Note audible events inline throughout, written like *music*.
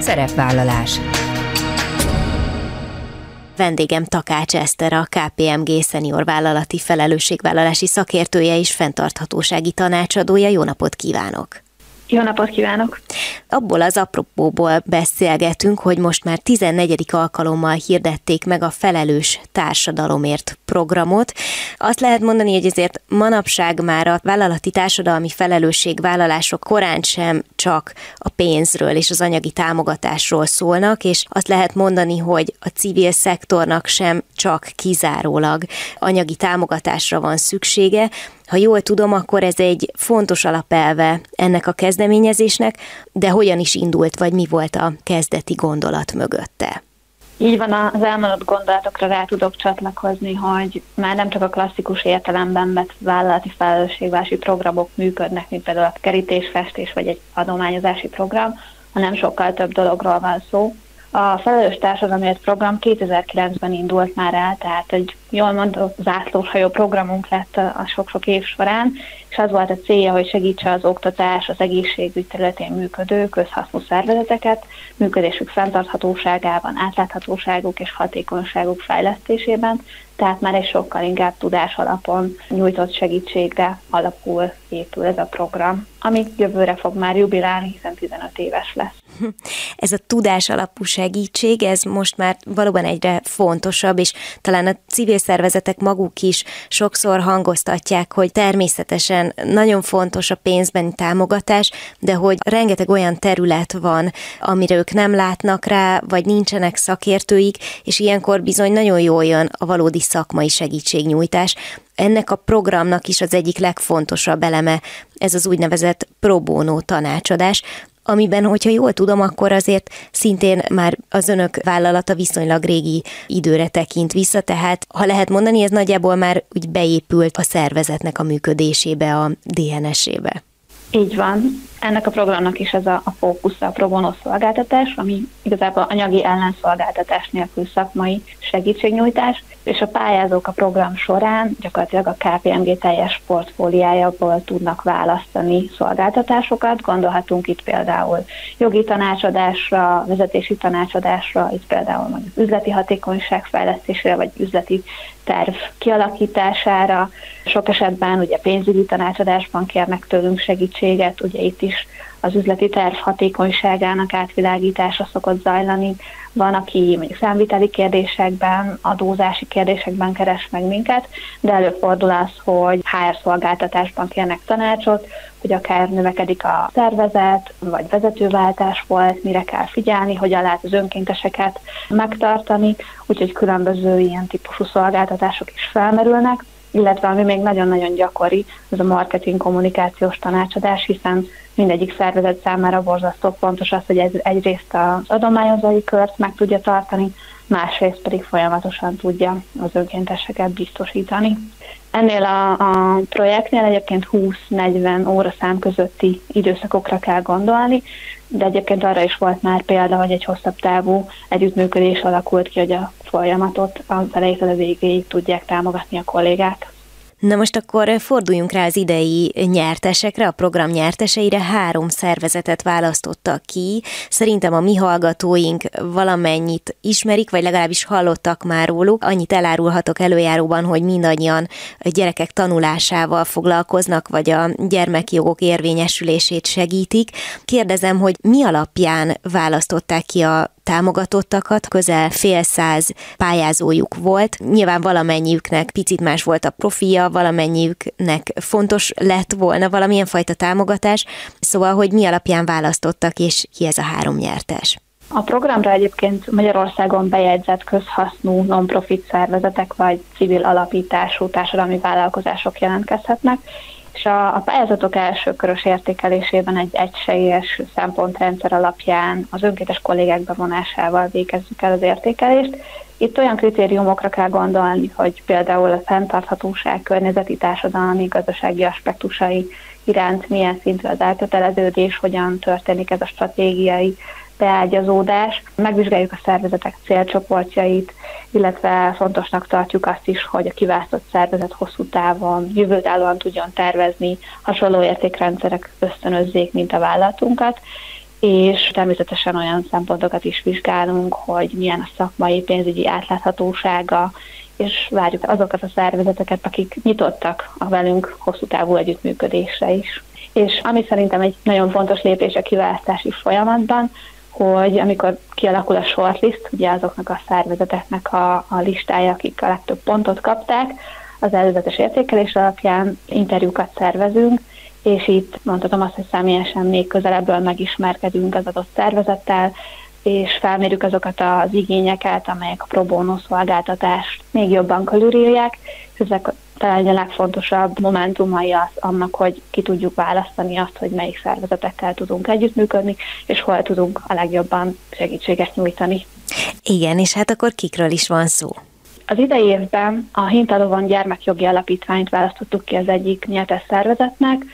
Szerepvállalás Vendégem Takács Eszter, a KPMG szenior vállalati felelősségvállalási szakértője és fenntarthatósági tanácsadója. Jó napot kívánok! Jó napot kívánok! Abból az apropóból beszélgetünk, hogy most már 14. alkalommal hirdették meg a Felelős Társadalomért programot. Azt lehet mondani, hogy ezért manapság már a vállalati társadalmi felelősségvállalások korán sem csak a pénzről és az anyagi támogatásról szólnak, és azt lehet mondani, hogy a civil szektornak sem csak kizárólag anyagi támogatásra van szüksége, ha jól tudom, akkor ez egy fontos alapelve ennek a kezdeményezésnek, de hogyan is indult, vagy mi volt a kezdeti gondolat mögötte? Így van, az elmondott gondolatokra rá tudok csatlakozni, hogy már nem csak a klasszikus értelemben vett vállalati felelősségvási programok működnek, mint például a kerítésfestés vagy egy adományozási program, hanem sokkal több dologról van szó. A Felelős Társadalomért program 2009-ben indult már el, tehát egy jól mondott zászlóshajó programunk lett a sok-sok év során, és az volt a célja, hogy segítse az oktatás, az egészségügy területén működő közhasznú szervezeteket, működésük fenntarthatóságában, átláthatóságuk és hatékonyságuk fejlesztésében, tehát már egy sokkal inkább tudás alapon nyújtott segítségre alapul épül ez a program, ami jövőre fog már jubilálni, hiszen 15 éves lesz. *laughs* Ez a tudás alapú segítség, ez most már valóban egyre fontosabb, és talán a civil szervezetek maguk is sokszor hangoztatják, hogy természetesen nagyon fontos a pénzbeni támogatás, de hogy rengeteg olyan terület van, amire ők nem látnak rá, vagy nincsenek szakértőik, és ilyenkor bizony nagyon jól jön a valódi szakmai segítségnyújtás. Ennek a programnak is az egyik legfontosabb eleme ez az úgynevezett pro bono tanácsadás, amiben, hogyha jól tudom, akkor azért szintén már az önök vállalata viszonylag régi időre tekint vissza, tehát ha lehet mondani, ez nagyjából már úgy beépült a szervezetnek a működésébe, a DNS-ébe. Így van. Ennek a programnak is ez a, a fókusz a pro szolgáltatás, ami igazából anyagi ellenszolgáltatás nélkül szakmai segítségnyújtás, és a pályázók a program során gyakorlatilag a KPMG teljes portfóliájából tudnak választani szolgáltatásokat. Gondolhatunk itt például jogi tanácsadásra, vezetési tanácsadásra, itt például mondjuk üzleti hatékonyság fejlesztésére, vagy üzleti terv kialakítására. Sok esetben ugye pénzügyi tanácsadásban kérnek tőlünk segítséget, ugye itt is az üzleti terv hatékonyságának átvilágítása szokott zajlani. Van, aki mondjuk számviteli kérdésekben, adózási kérdésekben keres meg minket, de előfordul az, hogy HR szolgáltatásban kérnek tanácsot, hogy akár növekedik a szervezet, vagy vezetőváltás volt, mire kell figyelni, hogyan lehet az önkénteseket megtartani, úgyhogy különböző ilyen típusú szolgáltatások is felmerülnek illetve ami még nagyon-nagyon gyakori, az a marketing kommunikációs tanácsadás, hiszen mindegyik szervezet számára borzasztó fontos az, hogy ez egyrészt az adományozói kört meg tudja tartani, másrészt pedig folyamatosan tudja az önkénteseket biztosítani. Ennél a, a projektnél egyébként 20-40 óra szám közötti időszakokra kell gondolni, de egyébként arra is volt már példa, hogy egy hosszabb távú együttműködés alakult ki, hogy a folyamatot az elejétől a végéig tudják támogatni a kollégák. Na most akkor forduljunk rá az idei nyertesekre, a program nyerteseire. Három szervezetet választottak ki. Szerintem a mi hallgatóink valamennyit ismerik, vagy legalábbis hallottak már róluk. Annyit elárulhatok előjáróban, hogy mindannyian gyerekek tanulásával foglalkoznak, vagy a gyermekjogok érvényesülését segítik. Kérdezem, hogy mi alapján választották ki a támogatottakat, közel fél száz pályázójuk volt. Nyilván valamennyiüknek picit más volt a profilja, valamennyiüknek fontos lett volna valamilyen fajta támogatás, szóval, hogy mi alapján választottak, és ki ez a három nyertes. A programra egyébként Magyarországon bejegyzett közhasznú non-profit szervezetek vagy civil alapítású társadalmi vállalkozások jelentkezhetnek, és a, a pályázatok első körös értékelésében egy egységes szempontrendszer alapján az önkéntes kollégák bevonásával végezzük el az értékelést. Itt olyan kritériumokra kell gondolni, hogy például a fenntarthatóság, környezeti, társadalmi, gazdasági aspektusai iránt milyen szintű az elköteleződés, hogyan történik ez a stratégiai beágyazódás. Megvizsgáljuk a szervezetek célcsoportjait, illetve fontosnak tartjuk azt is, hogy a kiválasztott szervezet hosszú távon, jövőtállóan tudjon tervezni, hasonló értékrendszerek ösztönözzék, mint a vállalatunkat és természetesen olyan szempontokat is vizsgálunk, hogy milyen a szakmai pénzügyi átláthatósága, és várjuk azokat a szervezeteket, akik nyitottak a velünk hosszú távú együttműködésre is. És ami szerintem egy nagyon fontos lépés a kiválasztási folyamatban, hogy amikor kialakul a shortlist, ugye azoknak a szervezeteknek a, a listája, akik a legtöbb pontot kapták, az előzetes értékelés alapján interjúkat szervezünk, és itt mondhatom azt, hogy személyesen még közelebbről megismerkedünk az adott szervezettel, és felmérjük azokat az igényeket, amelyek a pro bono szolgáltatást még jobban körülírják, és ezek talán a legfontosabb momentumai az annak, hogy ki tudjuk választani azt, hogy melyik szervezetekkel tudunk együttműködni, és hol tudunk a legjobban segítséget nyújtani. Igen, és hát akkor kikről is van szó? Az idei évben a Hintalovon Gyermekjogi Alapítványt választottuk ki az egyik nyertes szervezetnek.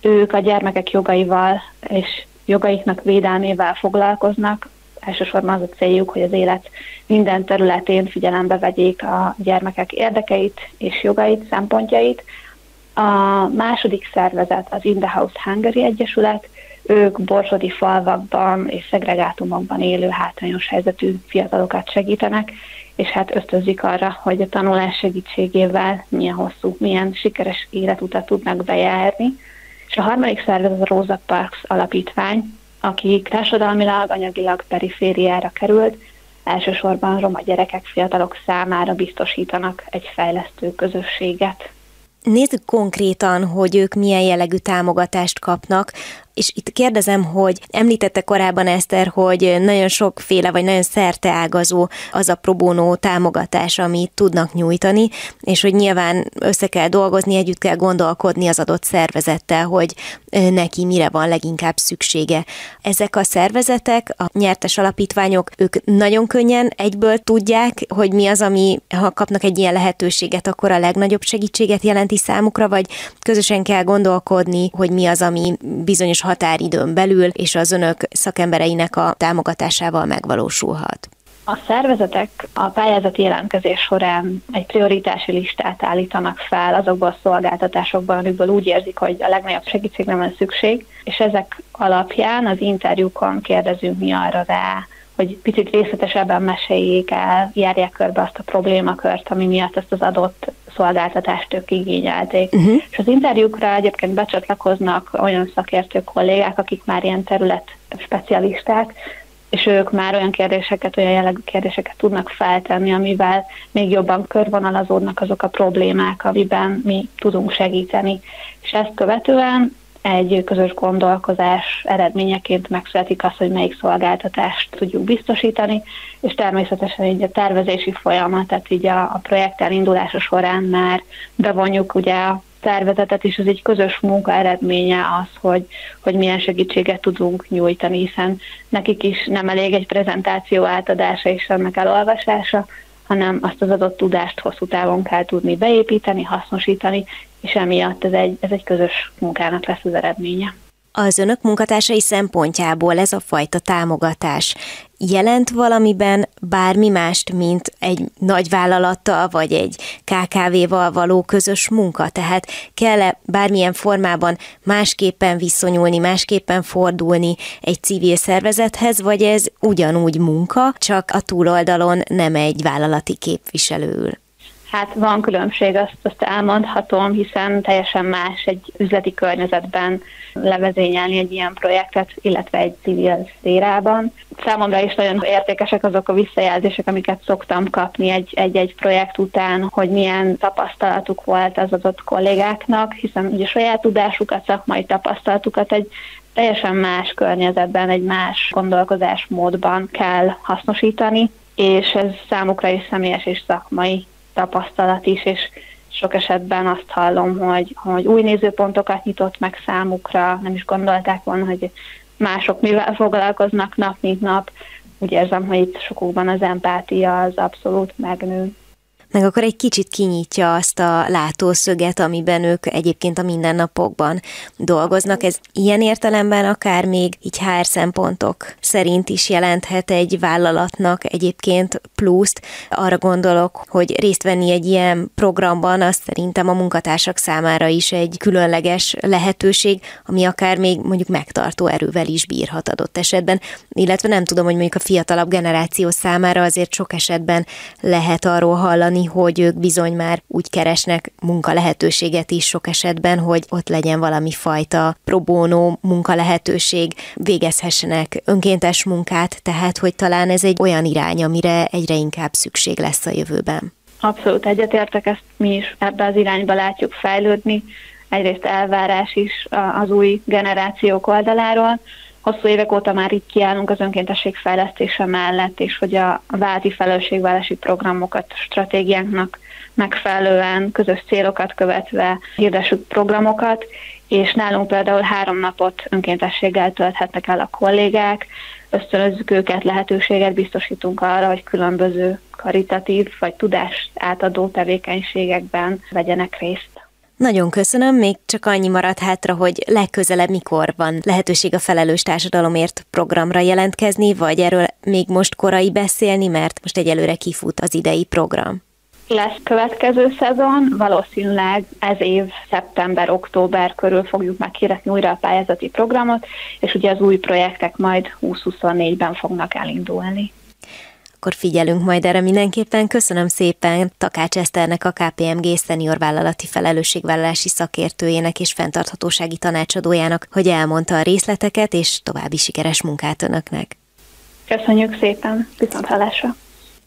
Ők a gyermekek jogaival és jogaiknak védelmével foglalkoznak, elsősorban az a céljuk, hogy az élet minden területén figyelembe vegyék a gyermekek érdekeit és jogait, szempontjait. A második szervezet az In the House Hungary Egyesület, ők borsodi falvakban és szegregátumokban élő hátrányos helyzetű fiatalokat segítenek, és hát ösztönzik arra, hogy a tanulás segítségével milyen hosszú, milyen sikeres életutat tudnak bejárni. És a harmadik szervezet a Rosa Parks alapítvány, akik társadalmilag, anyagilag perifériára került, elsősorban roma gyerekek, fiatalok számára biztosítanak egy fejlesztő közösséget. Nézzük konkrétan, hogy ők milyen jellegű támogatást kapnak és itt kérdezem, hogy említette korábban Eszter, hogy nagyon sokféle vagy nagyon szerteágazó az a probónó támogatás, amit tudnak nyújtani, és hogy nyilván össze kell dolgozni, együtt kell gondolkodni az adott szervezettel, hogy neki mire van leginkább szüksége. Ezek a szervezetek, a nyertes alapítványok, ők nagyon könnyen egyből tudják, hogy mi az, ami, ha kapnak egy ilyen lehetőséget, akkor a legnagyobb segítséget jelenti számukra, vagy közösen kell gondolkodni, hogy mi az, ami bizonyos határidőn belül, és az önök szakembereinek a támogatásával megvalósulhat. A szervezetek a pályázati jelentkezés során egy prioritási listát állítanak fel azokból a szolgáltatásokban, amikből úgy érzik, hogy a legnagyobb segítségre van szükség, és ezek alapján az interjúkon kérdezünk mi arra rá, hogy picit részletesebben meséljék el, járják körbe azt a problémakört, ami miatt ezt az adott szolgáltatást ők igényelték. Uh-huh. És az interjúkra egyébként becsatlakoznak olyan szakértő kollégák, akik már ilyen terület specialisták, és ők már olyan kérdéseket, olyan jellegű kérdéseket tudnak feltenni, amivel még jobban körvonalazódnak azok a problémák, amiben mi tudunk segíteni. És ezt követően egy közös gondolkozás eredményeként megszületik az, hogy melyik szolgáltatást tudjuk biztosítani, és természetesen így a tervezési folyamat, tehát így a, a projekt elindulása során már bevonjuk ugye a szervezetet, és ez egy közös munka eredménye az, hogy, hogy milyen segítséget tudunk nyújtani, hiszen nekik is nem elég egy prezentáció átadása és annak elolvasása, hanem azt az adott tudást hosszú távon kell tudni beépíteni, hasznosítani, és emiatt ez egy, ez egy közös munkának lesz az eredménye. Az önök munkatársai szempontjából ez a fajta támogatás jelent valamiben bármi mást, mint egy nagy vállalattal vagy egy KKV-val való közös munka? Tehát kell-e bármilyen formában másképpen viszonyulni, másképpen fordulni egy civil szervezethez, vagy ez ugyanúgy munka, csak a túloldalon nem egy vállalati képviselő Hát van különbség, azt, azt elmondhatom, hiszen teljesen más egy üzleti környezetben levezényelni egy ilyen projektet, illetve egy civil szérában. Számomra is nagyon értékesek azok a visszajelzések, amiket szoktam kapni egy-egy projekt után, hogy milyen tapasztalatuk volt az adott kollégáknak, hiszen ugye saját tudásukat, szakmai tapasztalatukat egy teljesen más környezetben, egy más gondolkozásmódban kell hasznosítani, és ez számukra is személyes és szakmai tapasztalat is, és sok esetben azt hallom, hogy, hogy új nézőpontokat nyitott meg számukra, nem is gondolták volna, hogy mások mivel foglalkoznak nap, mint nap. Úgy érzem, hogy itt sokukban az empátia az abszolút megnő meg akkor egy kicsit kinyitja azt a látószöget, amiben ők egyébként a mindennapokban dolgoznak. Ez ilyen értelemben akár még így HR szempontok szerint is jelenthet egy vállalatnak egyébként pluszt. Arra gondolok, hogy részt venni egy ilyen programban, az szerintem a munkatársak számára is egy különleges lehetőség, ami akár még mondjuk megtartó erővel is bírhat adott esetben, illetve nem tudom, hogy mondjuk a fiatalabb generáció számára azért sok esetben lehet arról hallani, hogy ők bizony már úgy keresnek munka lehetőséget is sok esetben, hogy ott legyen valami fajta pro munka lehetőség, végezhessenek önkéntes munkát, tehát hogy talán ez egy olyan irány, amire egyre inkább szükség lesz a jövőben. Abszolút egyetértek, ezt mi is ebbe az irányba látjuk fejlődni. Egyrészt elvárás is az új generációk oldaláról, hosszú évek óta már itt kiállunk az önkéntesség fejlesztése mellett, és hogy a válti felelősségvállási programokat, stratégiánknak megfelelően, közös célokat követve hirdessük programokat, és nálunk például három napot önkéntességgel tölthetnek el a kollégák, ösztönözzük őket, lehetőséget biztosítunk arra, hogy különböző karitatív vagy tudást átadó tevékenységekben vegyenek részt. Nagyon köszönöm, még csak annyi maradt hátra, hogy legközelebb mikor van lehetőség a Felelős Társadalomért programra jelentkezni, vagy erről még most korai beszélni, mert most egyelőre kifut az idei program. Lesz következő szezon, valószínűleg ez év szeptember-október körül fogjuk meghirdetni újra a pályázati programot, és ugye az új projektek majd 2024-ben fognak elindulni akkor figyelünk majd erre mindenképpen. Köszönöm szépen Takács Eszternek, a KPMG szenior vállalati felelősségvállalási szakértőjének és fenntarthatósági tanácsadójának, hogy elmondta a részleteket, és további sikeres munkát önöknek. Köszönjük szépen, viszont hallásra!